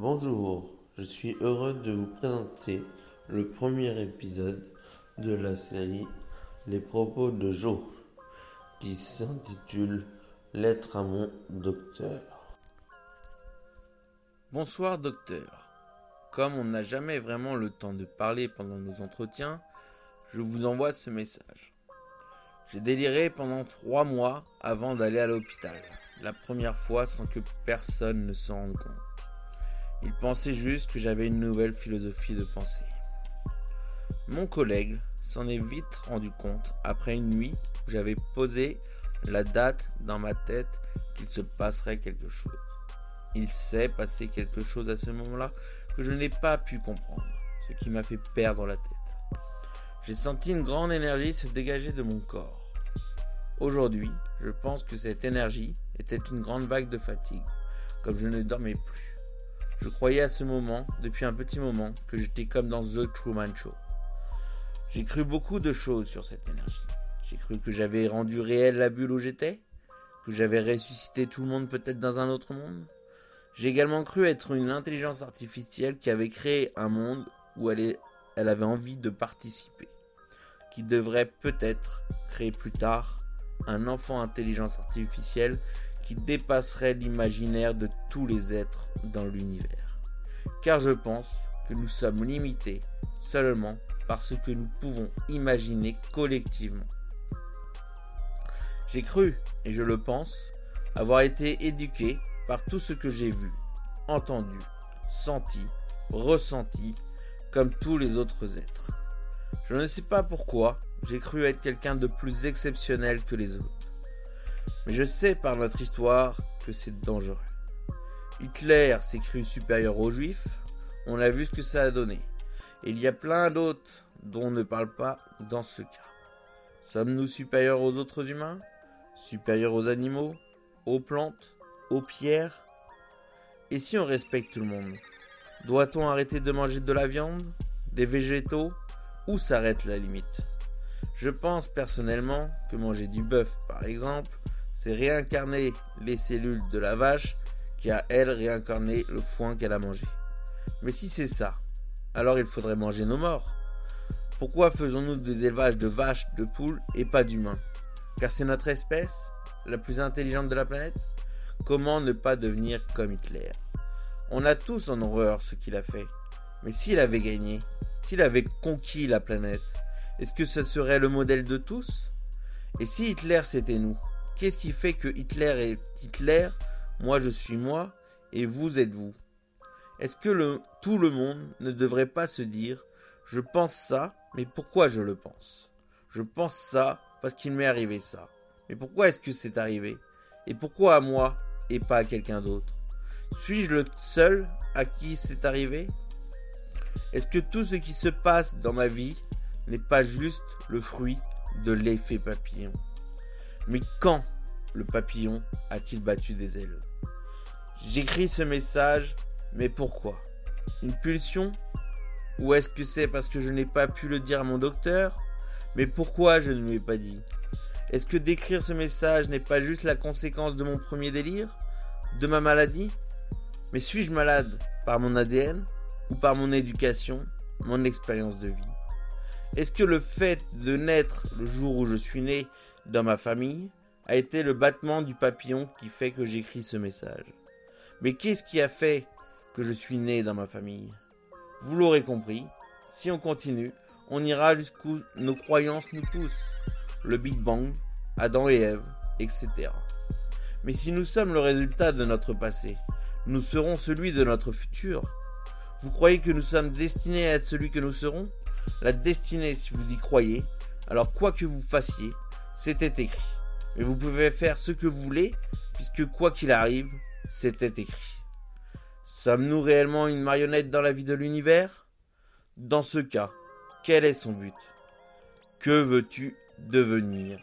Bonjour, je suis heureux de vous présenter le premier épisode de la série Les propos de Joe qui s'intitule Lettre à mon docteur. Bonsoir docteur. Comme on n'a jamais vraiment le temps de parler pendant nos entretiens, je vous envoie ce message. J'ai déliré pendant trois mois avant d'aller à l'hôpital, la première fois sans que personne ne s'en rende compte. Il pensait juste que j'avais une nouvelle philosophie de pensée. Mon collègue s'en est vite rendu compte après une nuit où j'avais posé la date dans ma tête qu'il se passerait quelque chose. Il s'est passé quelque chose à ce moment-là que je n'ai pas pu comprendre, ce qui m'a fait perdre la tête. J'ai senti une grande énergie se dégager de mon corps. Aujourd'hui, je pense que cette énergie était une grande vague de fatigue, comme je ne dormais plus. Je croyais à ce moment, depuis un petit moment, que j'étais comme dans The Truman Show. J'ai cru beaucoup de choses sur cette énergie. J'ai cru que j'avais rendu réelle la bulle où j'étais, que j'avais ressuscité tout le monde peut-être dans un autre monde. J'ai également cru être une intelligence artificielle qui avait créé un monde où elle, elle avait envie de participer, qui devrait peut-être créer plus tard un enfant intelligence artificielle qui dépasserait l'imaginaire de tous les êtres dans l'univers. Car je pense que nous sommes limités seulement par ce que nous pouvons imaginer collectivement. J'ai cru, et je le pense, avoir été éduqué par tout ce que j'ai vu, entendu, senti, ressenti, comme tous les autres êtres. Je ne sais pas pourquoi, j'ai cru être quelqu'un de plus exceptionnel que les autres. Mais je sais par notre histoire que c'est dangereux. Hitler s'est cru supérieur aux juifs, on a vu ce que ça a donné. Et il y a plein d'autres dont on ne parle pas dans ce cas. Sommes-nous supérieurs aux autres humains? Supérieurs aux animaux? Aux plantes? Aux pierres? Et si on respecte tout le monde Doit-on arrêter de manger de la viande Des végétaux Où s'arrête la limite? Je pense personnellement que manger du bœuf, par exemple, c'est réincarner les cellules de la vache qui a, elle, réincarné le foin qu'elle a mangé. Mais si c'est ça, alors il faudrait manger nos morts. Pourquoi faisons-nous des élevages de vaches, de poules et pas d'humains? Car c'est notre espèce, la plus intelligente de la planète? Comment ne pas devenir comme Hitler? On a tous en horreur ce qu'il a fait. Mais s'il avait gagné, s'il avait conquis la planète, est-ce que ce serait le modèle de tous? Et si Hitler c'était nous? Qu'est-ce qui fait que Hitler est Hitler, moi je suis moi, et vous êtes vous. Est-ce que tout le monde ne devrait pas se dire je pense ça, mais pourquoi je le pense? Je pense ça parce qu'il m'est arrivé ça. Mais pourquoi est-ce que c'est arrivé? Et pourquoi à moi et pas à quelqu'un d'autre? Suis-je le seul à qui c'est arrivé? Est-ce que tout ce qui se passe dans ma vie n'est pas juste le fruit de l'effet papillon? Mais quand le papillon a-t-il battu des ailes? J'écris ce message, mais pourquoi? Une pulsion? Ou est-ce que c'est parce que je n'ai pas pu le dire à mon docteur? Mais pourquoi je ne lui ai pas dit? Est-ce que d'écrire ce message n'est pas juste la conséquence de mon premier délire? De ma maladie? Mais suis-je malade par mon ADN Ou par mon éducation Mon expérience de vie? Est-ce que le fait de naître le jour où je suis né dans ma famille a été le battement du papillon qui fait que j'écris ce message. Mais qu'est-ce qui a fait que je suis né dans ma famille? Vous l'aurez compris, si on continue, on ira jusqu'où nos croyances nous poussent. Le Big Bang, Adam et Ève, etc. Mais si nous sommes le résultat de notre passé, nous serons celui de notre futur. Vous croyez que nous sommes destinés à être celui que nous serons? La destinée, si vous y croyez, alors quoi que vous fassiez, c'était écrit. Mais vous pouvez faire ce que vous voulez, puisque quoi qu'il arrive, c'était écrit. Sommes-nous réellement une marionnette dans la vie de l'univers? Dans ce cas, quel est son but? Que veux-tu devenir?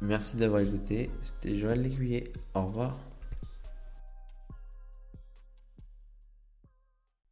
Merci d'avoir écouté, c'était Joël Lécuyer. Au revoir.